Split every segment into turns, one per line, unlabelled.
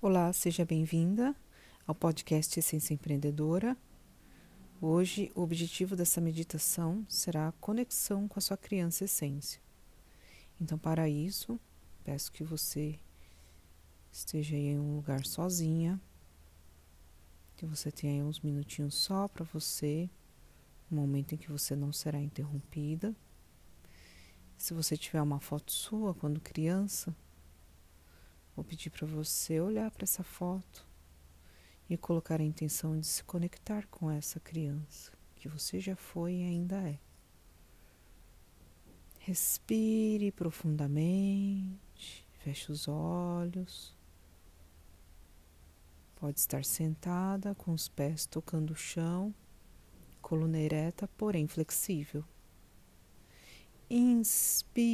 Olá, seja bem-vinda ao podcast Essência Empreendedora. Hoje, o objetivo dessa meditação será a conexão com a sua criança essência. Então, para isso, peço que você esteja em um lugar sozinha, que você tenha uns minutinhos só para você, um momento em que você não será interrompida. Se você tiver uma foto sua quando criança, Vou pedir para você olhar para essa foto e colocar a intenção de se conectar com essa criança que você já foi e ainda é. Respire profundamente, feche os olhos. Pode estar sentada com os pés tocando o chão, coluna ereta, porém flexível. Inspira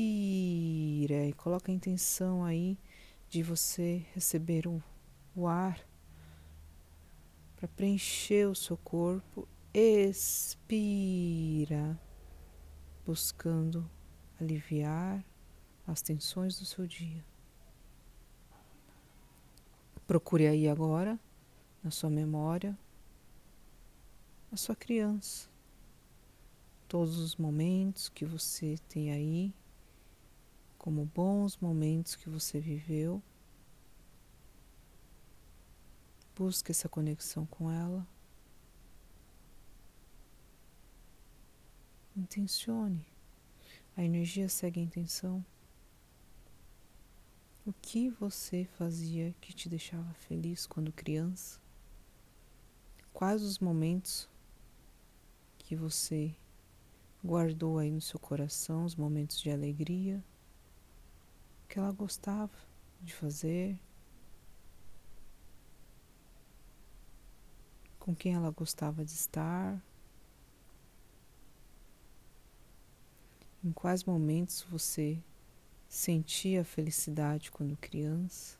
e coloca a intenção aí de você receber o, o ar para preencher o seu corpo. Expira, buscando aliviar as tensões do seu dia. Procure aí agora, na sua memória, a sua criança. Todos os momentos que você tem aí como bons momentos que você viveu. Busque essa conexão com ela. Intencione. A energia segue a intenção. O que você fazia que te deixava feliz quando criança? Quais os momentos que você guardou aí no seu coração, os momentos de alegria? Que ela gostava de fazer, com quem ela gostava de estar, em quais momentos você sentia felicidade quando criança.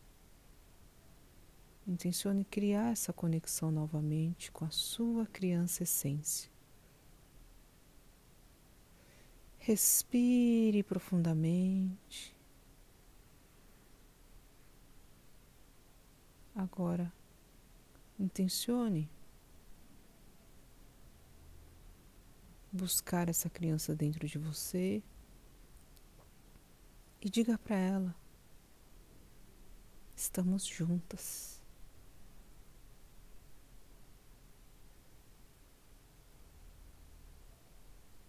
Intencione criar essa conexão novamente com a sua criança essência. Respire profundamente. Agora, intencione buscar essa criança dentro de você e diga para ela: estamos juntas.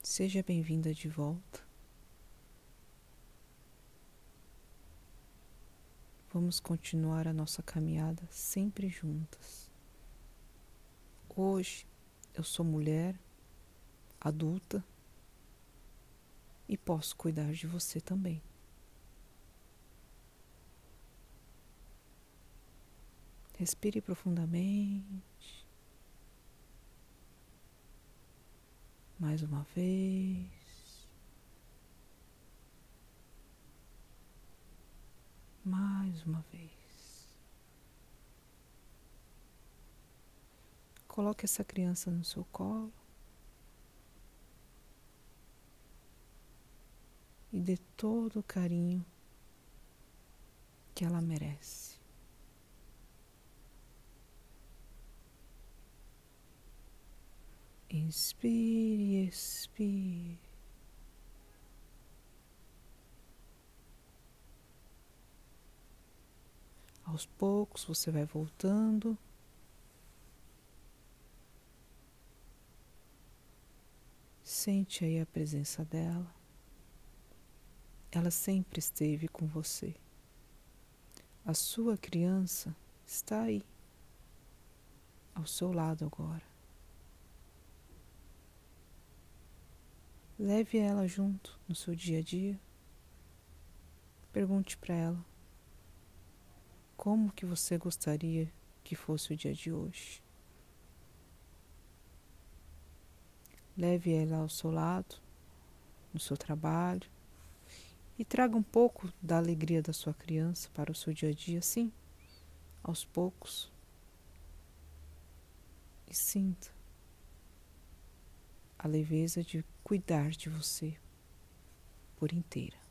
Seja bem-vinda de volta. Vamos continuar a nossa caminhada sempre juntas. Hoje eu sou mulher, adulta e posso cuidar de você também. Respire profundamente. Mais uma vez. mais uma vez. Coloque essa criança no seu colo e dê todo o carinho que ela merece. Inspire, expire. Aos poucos você vai voltando. Sente aí a presença dela. Ela sempre esteve com você. A sua criança está aí, ao seu lado agora. Leve ela junto no seu dia a dia. Pergunte para ela como que você gostaria que fosse o dia de hoje? Leve ela ao seu lado, no seu trabalho, e traga um pouco da alegria da sua criança para o seu dia a dia, sim, aos poucos. E sinta a leveza de cuidar de você por inteira.